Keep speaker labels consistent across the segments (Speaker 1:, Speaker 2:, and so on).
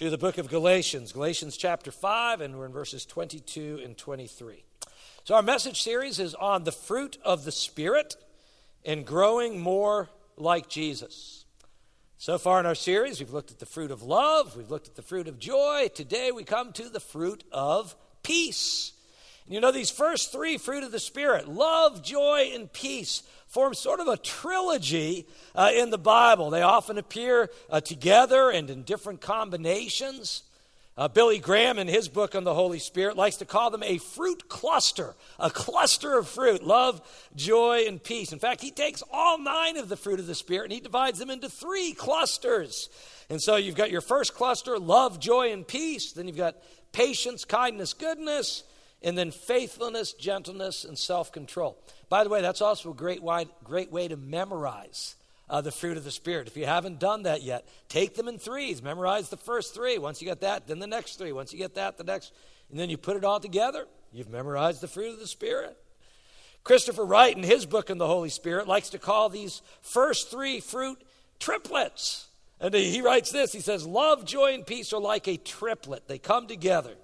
Speaker 1: to the book of Galatians, Galatians chapter 5, and we're in verses 22 and 23. So, our message series is on the fruit of the Spirit and growing more like Jesus. So far in our series, we've looked at the fruit of love, we've looked at the fruit of joy. Today, we come to the fruit of peace. And you know, these first three fruit of the Spirit love, joy, and peace form sort of a trilogy uh, in the Bible. They often appear uh, together and in different combinations. Uh, Billy Graham, in his book on the Holy Spirit, likes to call them a fruit cluster, a cluster of fruit love, joy, and peace. In fact, he takes all nine of the fruit of the Spirit and he divides them into three clusters. And so you've got your first cluster love, joy, and peace. Then you've got patience, kindness, goodness, and then faithfulness, gentleness, and self control. By the way, that's also a great, wide, great way to memorize uh, the fruit of the Spirit. If you haven't done that yet, take them in threes. Memorize the first three. Once you get that, then the next three. Once you get that, the next. And then you put it all together. You've memorized the fruit of the Spirit. Christopher Wright, in his book on the Holy Spirit, likes to call these first three fruit triplets. And he writes this he says, Love, joy, and peace are like a triplet, they come together.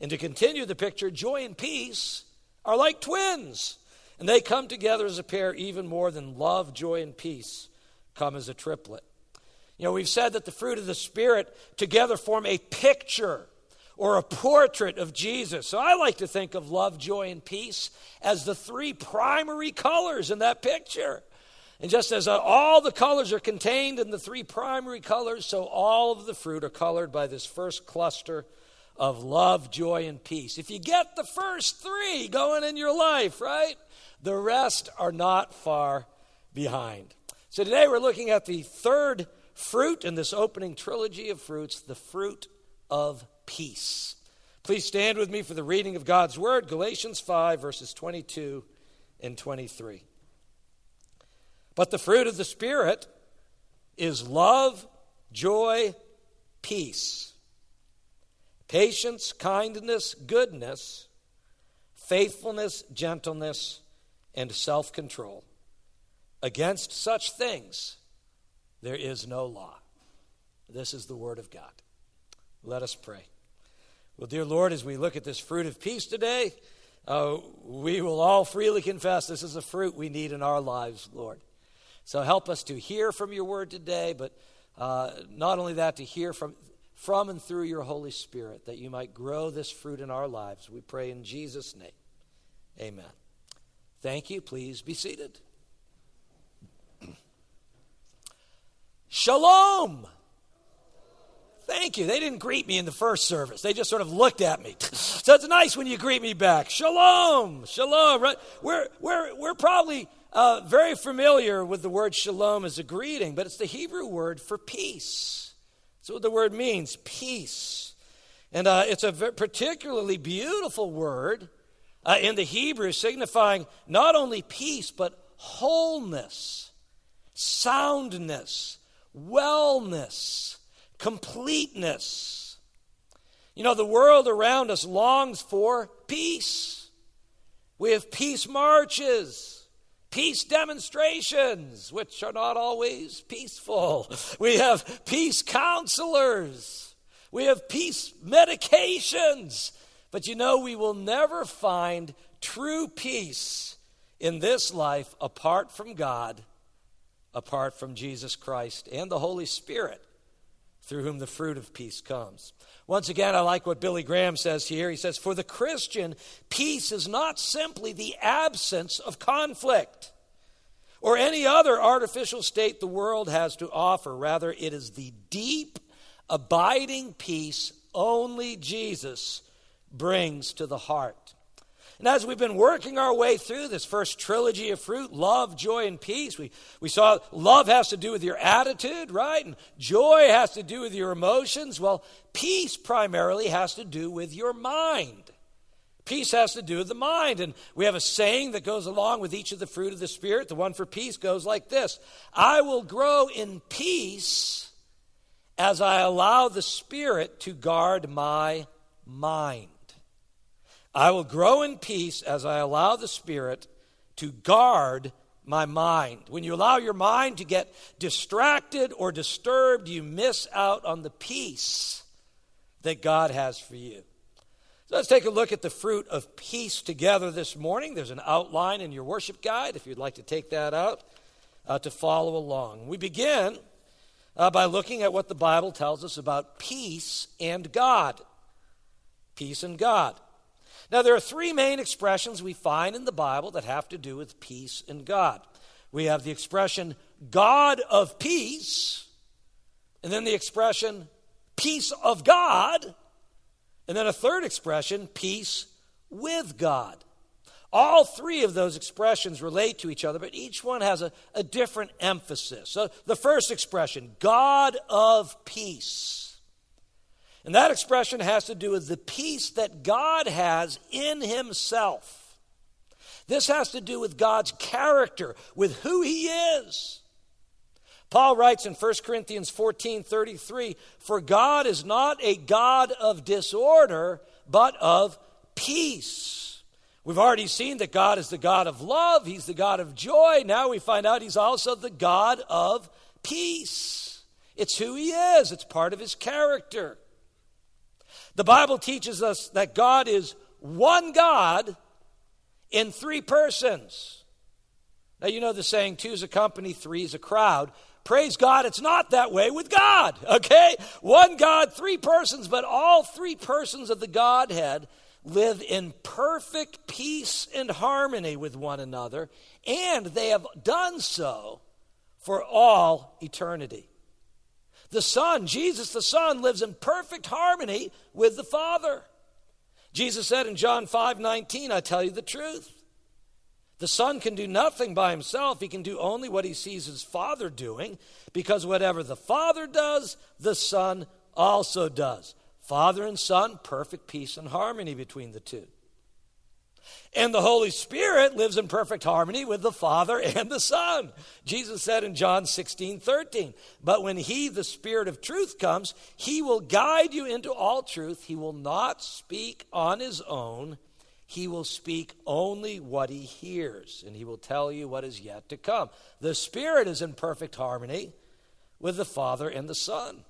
Speaker 1: And to continue the picture, joy and peace are like twins. And they come together as a pair even more than love, joy, and peace come as a triplet. You know, we've said that the fruit of the Spirit together form a picture or a portrait of Jesus. So I like to think of love, joy, and peace as the three primary colors in that picture. And just as uh, all the colors are contained in the three primary colors, so all of the fruit are colored by this first cluster of love, joy, and peace. If you get the first three going in your life, right? The rest are not far behind. So today we're looking at the third fruit in this opening trilogy of fruits, the fruit of peace. Please stand with me for the reading of God's word, Galatians 5, verses 22 and 23. But the fruit of the Spirit is love, joy, peace, patience, kindness, goodness, faithfulness, gentleness, and self control. Against such things, there is no law. This is the Word of God. Let us pray. Well, dear Lord, as we look at this fruit of peace today, uh, we will all freely confess this is a fruit we need in our lives, Lord. So help us to hear from your word today, but uh, not only that, to hear from, from and through your Holy Spirit, that you might grow this fruit in our lives. We pray in Jesus' name. Amen. Thank you. Please be seated. Shalom. Thank you. They didn't greet me in the first service. They just sort of looked at me. so it's nice when you greet me back. Shalom. Shalom. Right? We're, we're, we're probably uh, very familiar with the word shalom as a greeting, but it's the Hebrew word for peace. That's what the word means peace. And uh, it's a particularly beautiful word uh, in the Hebrew, signifying not only peace, but wholeness, soundness, wellness, completeness. You know, the world around us longs for peace. We have peace marches, peace demonstrations, which are not always peaceful. We have peace counselors. We have peace medications. But you know, we will never find true peace in this life apart from God, apart from Jesus Christ and the Holy Spirit, through whom the fruit of peace comes. Once again, I like what Billy Graham says here. He says, For the Christian, peace is not simply the absence of conflict or any other artificial state the world has to offer. Rather, it is the deep, abiding peace only Jesus brings to the heart. And as we've been working our way through this first trilogy of fruit love, joy, and peace we, we saw love has to do with your attitude, right? And joy has to do with your emotions. Well, peace primarily has to do with your mind. Peace has to do with the mind. And we have a saying that goes along with each of the fruit of the Spirit. The one for peace goes like this I will grow in peace as I allow the Spirit to guard my mind. I will grow in peace as I allow the Spirit to guard my mind. When you allow your mind to get distracted or disturbed, you miss out on the peace that God has for you. So let's take a look at the fruit of peace together this morning. There's an outline in your worship guide if you'd like to take that out uh, to follow along. We begin uh, by looking at what the Bible tells us about peace and God. Peace and God. Now, there are three main expressions we find in the Bible that have to do with peace and God. We have the expression God of peace, and then the expression peace of God, and then a third expression, peace with God. All three of those expressions relate to each other, but each one has a, a different emphasis. So the first expression, God of peace. And that expression has to do with the peace that God has in Himself. This has to do with God's character, with who He is. Paul writes in 1 Corinthians 14 33, For God is not a God of disorder, but of peace. We've already seen that God is the God of love, He's the God of joy. Now we find out He's also the God of peace. It's who He is, it's part of His character. The Bible teaches us that God is one God in three persons. Now, you know the saying, two is a company, three is a crowd. Praise God, it's not that way with God, okay? One God, three persons, but all three persons of the Godhead live in perfect peace and harmony with one another, and they have done so for all eternity. The Son, Jesus the Son, lives in perfect harmony with the Father. Jesus said in John 5 19, I tell you the truth. The Son can do nothing by himself. He can do only what he sees his Father doing, because whatever the Father does, the Son also does. Father and Son, perfect peace and harmony between the two. And the Holy Spirit lives in perfect harmony with the Father and the Son. Jesus said in John 16, 13, But when He, the Spirit of truth, comes, He will guide you into all truth. He will not speak on His own. He will speak only what He hears, and He will tell you what is yet to come. The Spirit is in perfect harmony with the Father and the Son.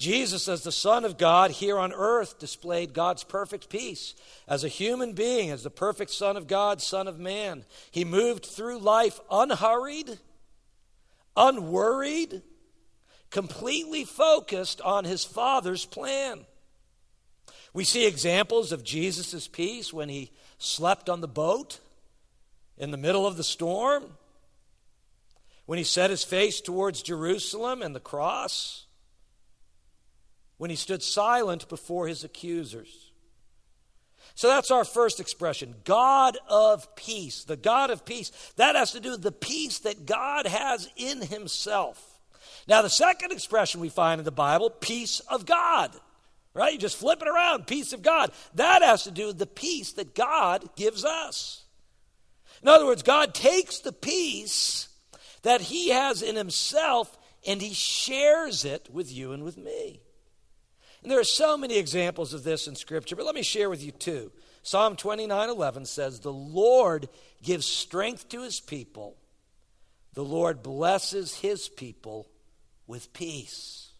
Speaker 1: Jesus, as the Son of God here on earth, displayed God's perfect peace. As a human being, as the perfect Son of God, Son of Man, he moved through life unhurried, unworried, completely focused on his Father's plan. We see examples of Jesus' peace when he slept on the boat in the middle of the storm, when he set his face towards Jerusalem and the cross when he stood silent before his accusers. So that's our first expression God of peace. The God of peace. That has to do with the peace that God has in himself. Now, the second expression we find in the Bible, peace of God. Right? You just flip it around, peace of God. That has to do with the peace that God gives us. In other words, God takes the peace that he has in himself and he shares it with you and with me. And there are so many examples of this in Scripture, but let me share with you two. Psalm 29 11 says, The Lord gives strength to his people, the Lord blesses his people with peace.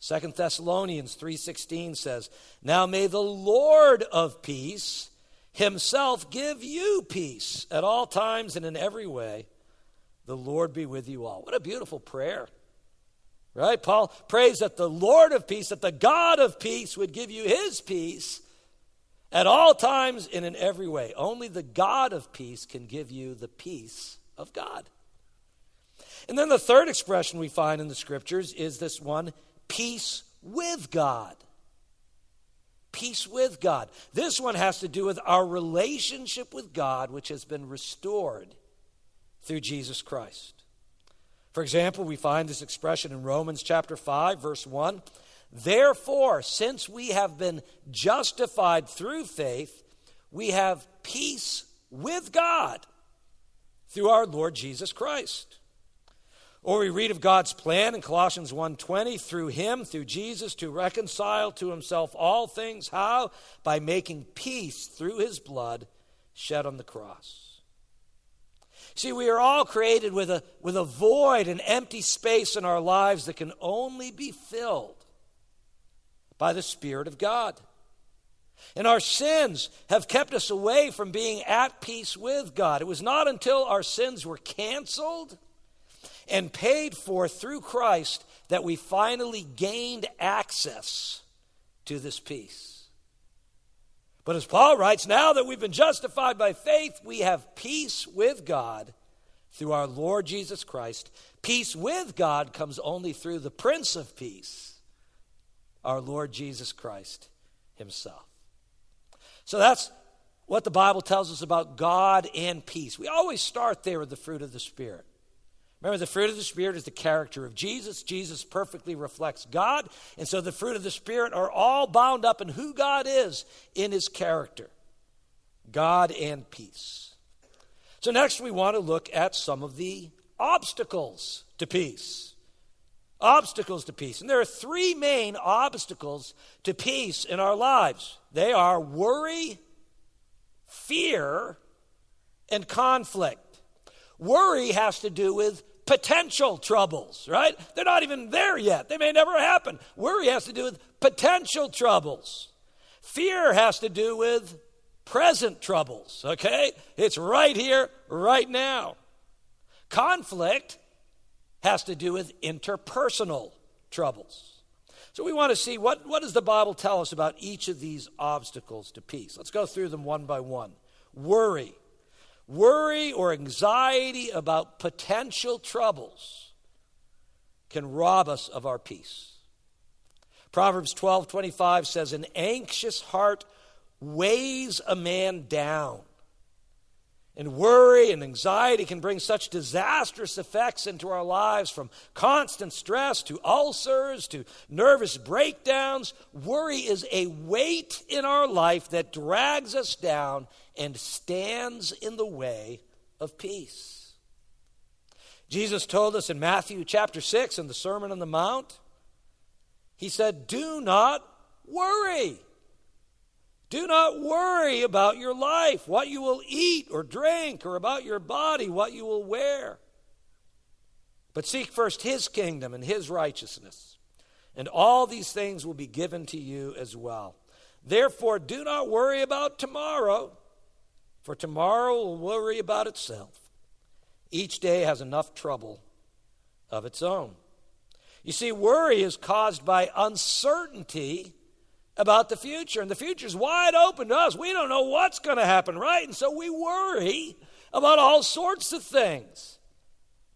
Speaker 1: Second Thessalonians 3:16 says, "Now may the Lord of peace himself give you peace at all times and in every way. The Lord be with you all." What a beautiful prayer. Right? Paul prays that the Lord of peace, that the God of peace would give you his peace at all times and in every way. Only the God of peace can give you the peace of God. And then the third expression we find in the scriptures is this one peace with God. Peace with God. This one has to do with our relationship with God, which has been restored through Jesus Christ. For example, we find this expression in Romans chapter 5, verse 1. Therefore, since we have been justified through faith, we have peace with God through our Lord Jesus Christ. Or we read of God's plan in Colossians 1:20 through him through Jesus to reconcile to himself all things how by making peace through his blood shed on the cross. See, we are all created with a, with a void, an empty space in our lives that can only be filled by the Spirit of God. And our sins have kept us away from being at peace with God. It was not until our sins were canceled and paid for through Christ that we finally gained access to this peace. But as Paul writes, now that we've been justified by faith, we have peace with God through our Lord Jesus Christ. Peace with God comes only through the Prince of Peace, our Lord Jesus Christ Himself. So that's what the Bible tells us about God and peace. We always start there with the fruit of the Spirit. Remember, the fruit of the Spirit is the character of Jesus. Jesus perfectly reflects God. And so the fruit of the Spirit are all bound up in who God is in his character God and peace. So, next, we want to look at some of the obstacles to peace. Obstacles to peace. And there are three main obstacles to peace in our lives they are worry, fear, and conflict. Worry has to do with potential troubles, right? They're not even there yet. They may never happen. Worry has to do with potential troubles. Fear has to do with present troubles, okay? It's right here, right now. Conflict has to do with interpersonal troubles. So we want to see what, what does the Bible tell us about each of these obstacles to peace. Let's go through them one by one. Worry. Worry or anxiety about potential troubles can rob us of our peace. Proverbs 12 25 says, An anxious heart weighs a man down. And worry and anxiety can bring such disastrous effects into our lives from constant stress to ulcers to nervous breakdowns. Worry is a weight in our life that drags us down and stands in the way of peace. Jesus told us in Matthew chapter 6 in the Sermon on the Mount, He said, Do not worry. Do not worry about your life, what you will eat or drink, or about your body, what you will wear. But seek first his kingdom and his righteousness, and all these things will be given to you as well. Therefore, do not worry about tomorrow, for tomorrow will worry about itself. Each day has enough trouble of its own. You see, worry is caused by uncertainty about the future. And the future is wide open to us. We don't know what's going to happen, right? And so we worry about all sorts of things.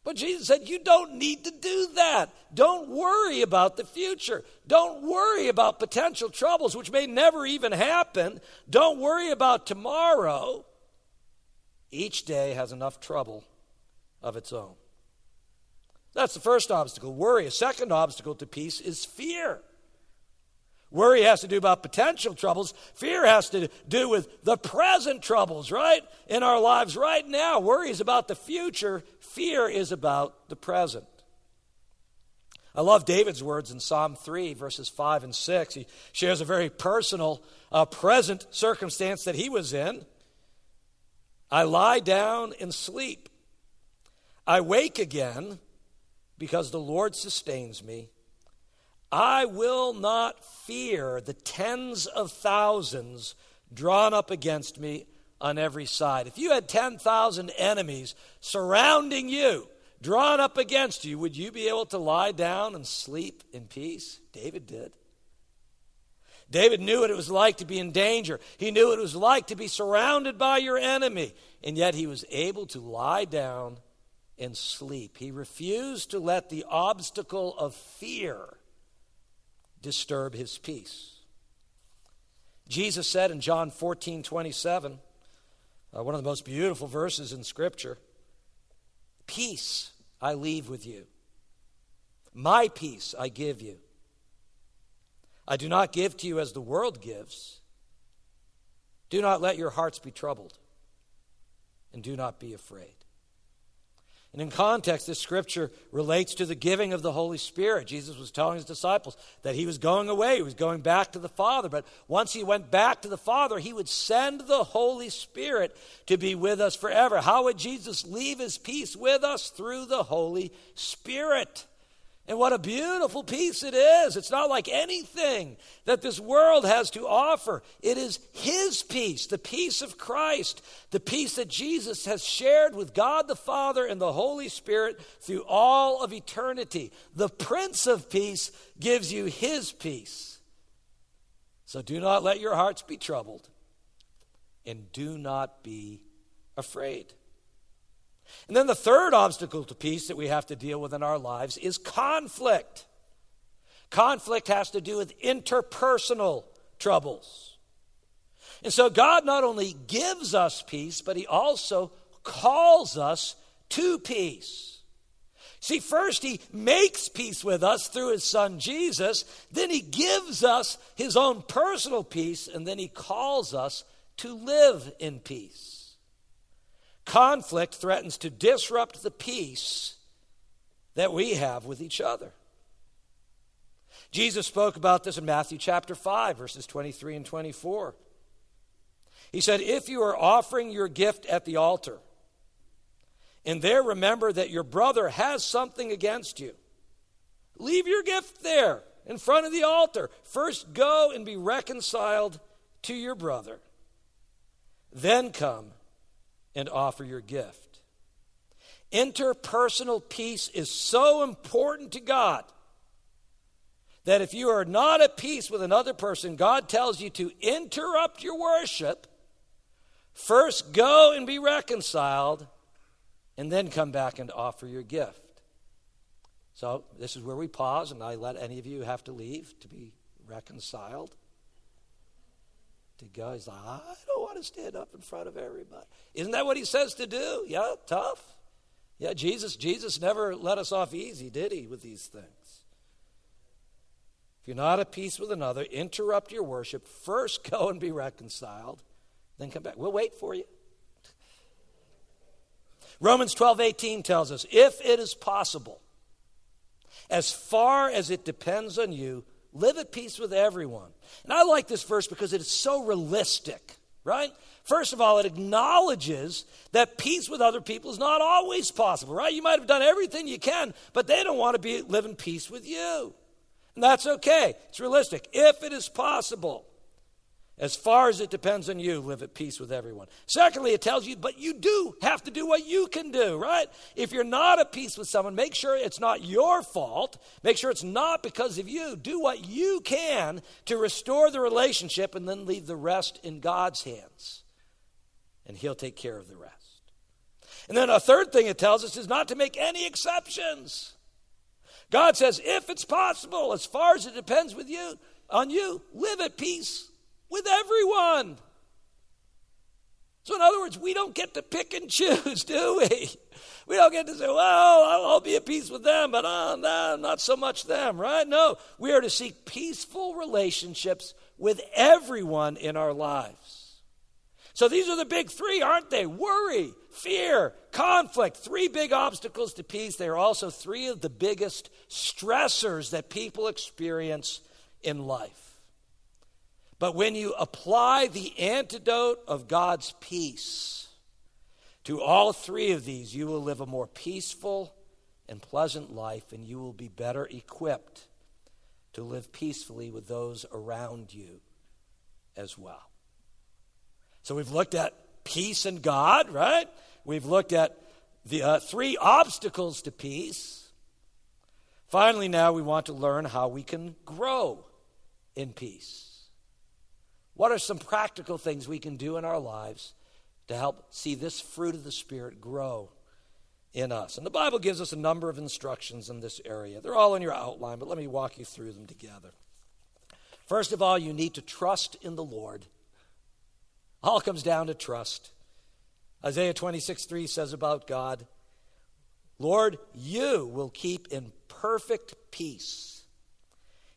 Speaker 1: But Jesus said, You don't need to do that. Don't worry about the future. Don't worry about potential troubles, which may never even happen. Don't worry about tomorrow. Each day has enough trouble of its own. That's the first obstacle worry. A second obstacle to peace is fear. Worry has to do about potential troubles. Fear has to do with the present troubles, right? In our lives right now. Worry is about the future. Fear is about the present. I love David's words in Psalm 3, verses 5 and 6. He shares a very personal, uh, present circumstance that he was in. I lie down and sleep. I wake again because the Lord sustains me. I will not fear the tens of thousands drawn up against me on every side. If you had 10,000 enemies surrounding you, drawn up against you, would you be able to lie down and sleep in peace? David did. David knew what it was like to be in danger. He knew what it was like to be surrounded by your enemy. And yet he was able to lie down and sleep. He refused to let the obstacle of fear disturb his peace. Jesus said in John 14 27, uh, one of the most beautiful verses in Scripture Peace I leave with you, my peace I give you. I do not give to you as the world gives. Do not let your hearts be troubled, and do not be afraid. And in context, this scripture relates to the giving of the Holy Spirit. Jesus was telling his disciples that he was going away, he was going back to the Father. But once he went back to the Father, he would send the Holy Spirit to be with us forever. How would Jesus leave his peace with us? Through the Holy Spirit. And what a beautiful peace it is. It's not like anything that this world has to offer. It is His peace, the peace of Christ, the peace that Jesus has shared with God the Father and the Holy Spirit through all of eternity. The Prince of Peace gives you His peace. So do not let your hearts be troubled, and do not be afraid. And then the third obstacle to peace that we have to deal with in our lives is conflict. Conflict has to do with interpersonal troubles. And so God not only gives us peace, but He also calls us to peace. See, first He makes peace with us through His Son Jesus, then He gives us His own personal peace, and then He calls us to live in peace. Conflict threatens to disrupt the peace that we have with each other. Jesus spoke about this in Matthew chapter 5, verses 23 and 24. He said, If you are offering your gift at the altar, and there remember that your brother has something against you, leave your gift there in front of the altar. First go and be reconciled to your brother. Then come and offer your gift. Interpersonal peace is so important to God that if you are not at peace with another person, God tells you to interrupt your worship, first go and be reconciled, and then come back and offer your gift. So, this is where we pause, and I let any of you have to leave to be reconciled to go. He's like, I don't want to stand up in front of everybody. Isn't that what he says to do? Yeah, tough. Yeah, Jesus, Jesus never let us off easy, did he, with these things? If you're not at peace with another, interrupt your worship. First go and be reconciled, then come back. We'll wait for you. Romans 12, 18 tells us, if it is possible, as far as it depends on you, Live at peace with everyone. And I like this verse because it is so realistic, right? First of all, it acknowledges that peace with other people is not always possible, right? You might have done everything you can, but they don't want to be live in peace with you. And that's okay. It's realistic. If it is possible, as far as it depends on you, live at peace with everyone. Secondly, it tells you, but you do have to do what you can do, right? If you're not at peace with someone, make sure it's not your fault. Make sure it's not because of you. Do what you can to restore the relationship and then leave the rest in God's hands. And He'll take care of the rest. And then a third thing it tells us is not to make any exceptions. God says, if it's possible, as far as it depends with you, on you, live at peace with everyone. So, in other words, we don't get to pick and choose, do we? We don't get to say, well, I'll be at peace with them, but uh, nah, not so much them, right? No, we are to seek peaceful relationships with everyone in our lives. So, these are the big three, aren't they? Worry, fear, conflict. Three big obstacles to peace. They are also three of the biggest stressors that people experience in life. But when you apply the antidote of God's peace to all three of these, you will live a more peaceful and pleasant life, and you will be better equipped to live peacefully with those around you as well. So we've looked at peace and God, right? We've looked at the uh, three obstacles to peace. Finally, now we want to learn how we can grow in peace. What are some practical things we can do in our lives to help see this fruit of the Spirit grow in us? And the Bible gives us a number of instructions in this area. They're all in your outline, but let me walk you through them together. First of all, you need to trust in the Lord. All comes down to trust. Isaiah 26 3 says about God, Lord, you will keep in perfect peace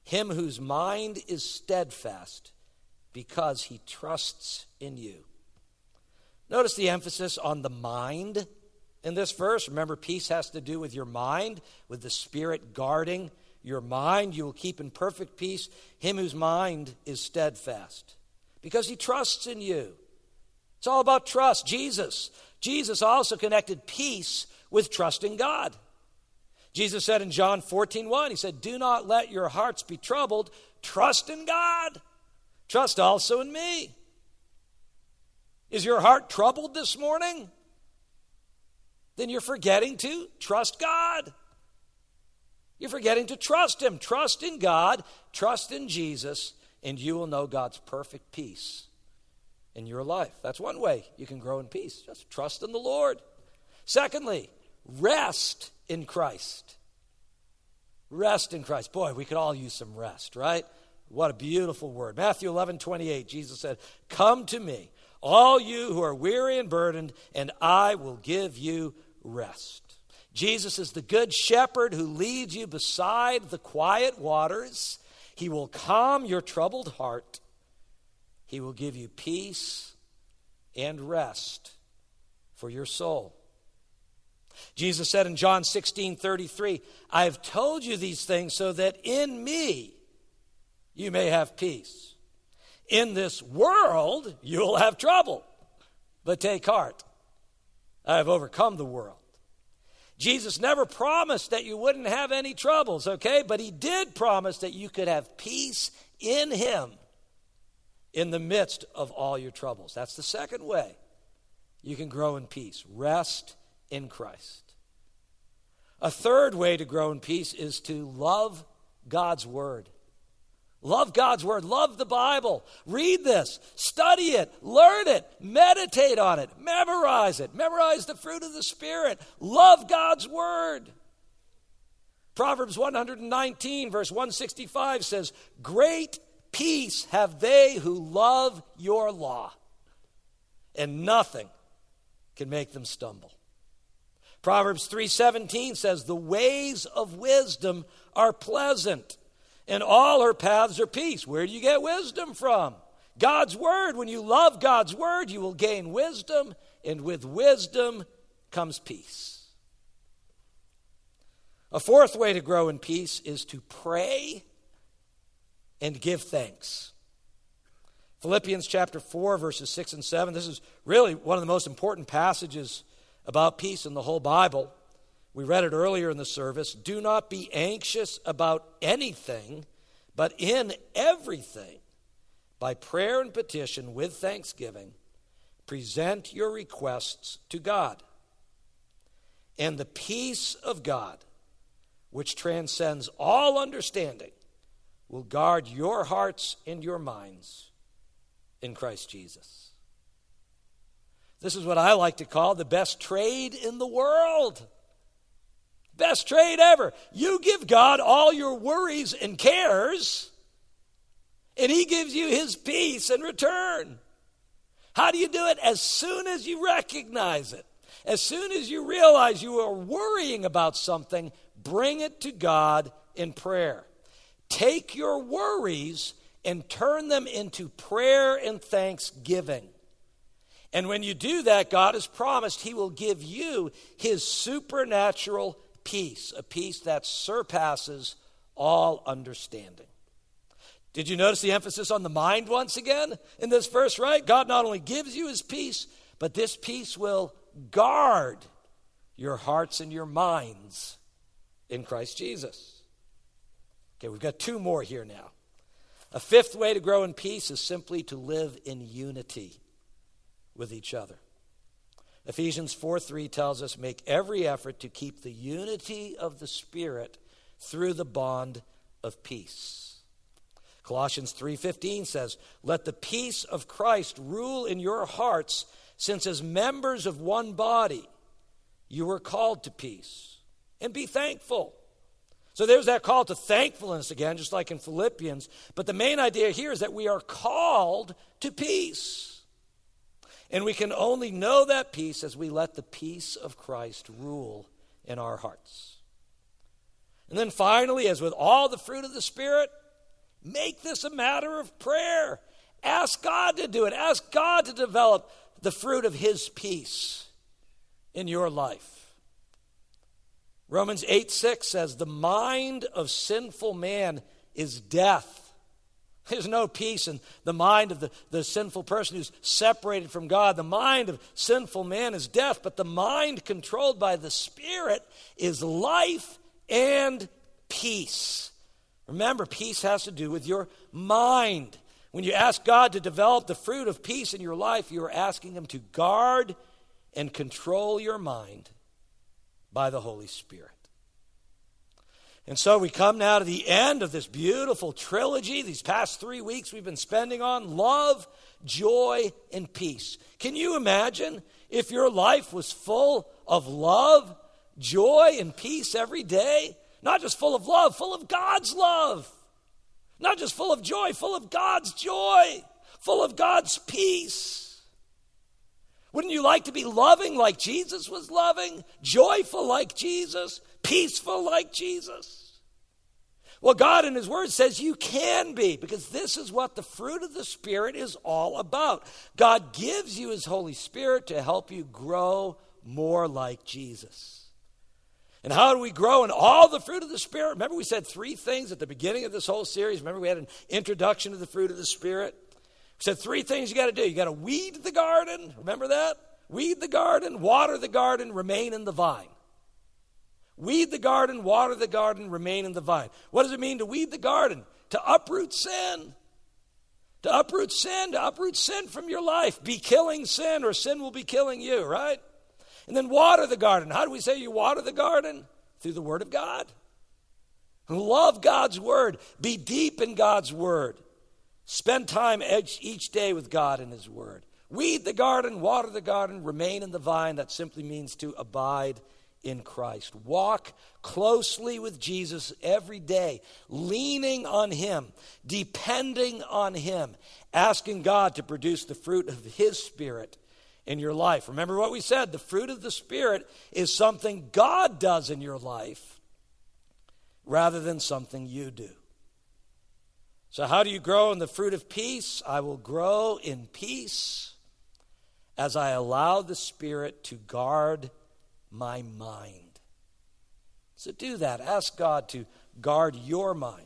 Speaker 1: him whose mind is steadfast because he trusts in you. Notice the emphasis on the mind in this verse. Remember, peace has to do with your mind, with the Spirit guarding your mind. You will keep in perfect peace him whose mind is steadfast because he trusts in you. It's all about trust. Jesus. Jesus also connected peace with trusting God. Jesus said in John 14, 1, He said, Do not let your hearts be troubled. Trust in God. Trust also in me. Is your heart troubled this morning? Then you're forgetting to trust God. You're forgetting to trust Him. Trust in God, trust in Jesus, and you will know God's perfect peace in your life. That's one way you can grow in peace. Just trust in the Lord. Secondly, rest in Christ. Rest in Christ. Boy, we could all use some rest, right? What a beautiful word. Matthew 11, 28, Jesus said, Come to me, all you who are weary and burdened, and I will give you rest. Jesus is the good shepherd who leads you beside the quiet waters. He will calm your troubled heart. He will give you peace and rest for your soul. Jesus said in John 16 33, I have told you these things so that in me you may have peace. In this world you'll have trouble, but take heart. I have overcome the world. Jesus never promised that you wouldn't have any troubles, okay? But he did promise that you could have peace in him in the midst of all your troubles. That's the second way you can grow in peace. Rest in Christ. A third way to grow in peace is to love God's Word. Love God's Word. Love the Bible. Read this. Study it. Learn it. Meditate on it. Memorize it. Memorize the fruit of the Spirit. Love God's Word. Proverbs 119, verse 165 says, Great peace have they who love your law, and nothing can make them stumble. Proverbs 3:17 says the ways of wisdom are pleasant and all her paths are peace. Where do you get wisdom from? God's word. When you love God's word, you will gain wisdom and with wisdom comes peace. A fourth way to grow in peace is to pray and give thanks. Philippians chapter 4 verses 6 and 7. This is really one of the most important passages about peace in the whole Bible. We read it earlier in the service. Do not be anxious about anything, but in everything, by prayer and petition with thanksgiving, present your requests to God. And the peace of God, which transcends all understanding, will guard your hearts and your minds in Christ Jesus. This is what I like to call the best trade in the world. Best trade ever. You give God all your worries and cares, and He gives you His peace in return. How do you do it? As soon as you recognize it, as soon as you realize you are worrying about something, bring it to God in prayer. Take your worries and turn them into prayer and thanksgiving. And when you do that, God has promised He will give you His supernatural peace, a peace that surpasses all understanding. Did you notice the emphasis on the mind once again in this verse, right? God not only gives you His peace, but this peace will guard your hearts and your minds in Christ Jesus. Okay, we've got two more here now. A fifth way to grow in peace is simply to live in unity with each other. Ephesians 4 3 tells us, make every effort to keep the unity of the Spirit through the bond of peace. Colossians 3:15 says, "Let the peace of Christ rule in your hearts, since as members of one body you were called to peace, and be thankful." So there's that call to thankfulness again, just like in Philippians, but the main idea here is that we are called to peace. And we can only know that peace as we let the peace of Christ rule in our hearts. And then finally, as with all the fruit of the Spirit, make this a matter of prayer. Ask God to do it. Ask God to develop the fruit of His peace in your life. Romans 8 6 says, The mind of sinful man is death there's no peace in the mind of the, the sinful person who's separated from God. The mind of sinful man is death, but the mind controlled by the Spirit is life and peace. Remember, peace has to do with your mind. When you ask God to develop the fruit of peace in your life, you are asking Him to guard and control your mind by the Holy Spirit. And so we come now to the end of this beautiful trilogy. These past three weeks we've been spending on love, joy, and peace. Can you imagine if your life was full of love, joy, and peace every day? Not just full of love, full of God's love. Not just full of joy, full of God's joy, full of God's peace. Wouldn't you like to be loving like Jesus was loving, joyful like Jesus, peaceful like Jesus? Well, God in His Word says you can be, because this is what the fruit of the Spirit is all about. God gives you His Holy Spirit to help you grow more like Jesus. And how do we grow in all the fruit of the Spirit? Remember, we said three things at the beginning of this whole series. Remember, we had an introduction to the fruit of the Spirit. Said three things you got to do. You got to weed the garden. Remember that? Weed the garden, water the garden, remain in the vine. Weed the garden, water the garden, remain in the vine. What does it mean to weed the garden? To uproot sin. To uproot sin, to uproot sin from your life. Be killing sin, or sin will be killing you, right? And then water the garden. How do we say you water the garden? Through the Word of God. Love God's Word. Be deep in God's Word. Spend time each each day with God and His Word. Weed the garden, water the garden, remain in the vine. That simply means to abide in Christ. Walk closely with Jesus every day, leaning on Him, depending on Him, asking God to produce the fruit of His Spirit in your life. Remember what we said the fruit of the Spirit is something God does in your life rather than something you do. So, how do you grow in the fruit of peace? I will grow in peace as I allow the Spirit to guard my mind. So, do that. Ask God to guard your mind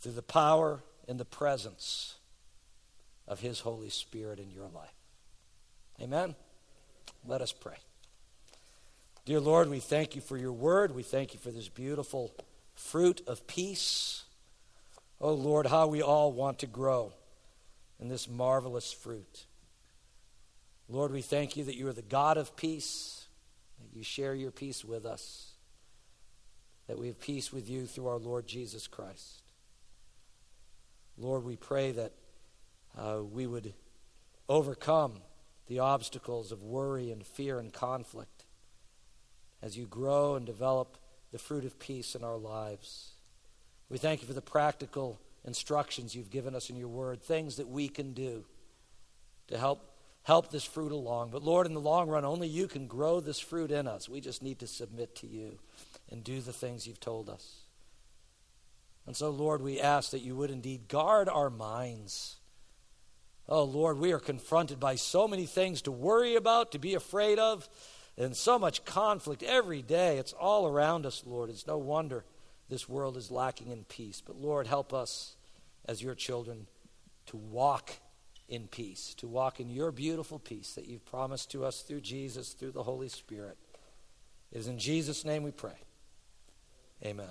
Speaker 1: through the power and the presence of His Holy Spirit in your life. Amen? Let us pray. Dear Lord, we thank you for your word. We thank you for this beautiful fruit of peace. Oh Lord, how we all want to grow in this marvelous fruit. Lord, we thank you that you are the God of peace, that you share your peace with us, that we have peace with you through our Lord Jesus Christ. Lord, we pray that uh, we would overcome the obstacles of worry and fear and conflict as you grow and develop the fruit of peace in our lives. We thank you for the practical instructions you've given us in your word, things that we can do to help help this fruit along. But Lord, in the long run, only you can grow this fruit in us. We just need to submit to you and do the things you've told us. And so, Lord, we ask that you would indeed guard our minds Oh, Lord, we are confronted by so many things to worry about, to be afraid of, and so much conflict every day. It's all around us, Lord. It's no wonder this world is lacking in peace. But, Lord, help us as your children to walk in peace, to walk in your beautiful peace that you've promised to us through Jesus, through the Holy Spirit. It is in Jesus' name we pray. Amen.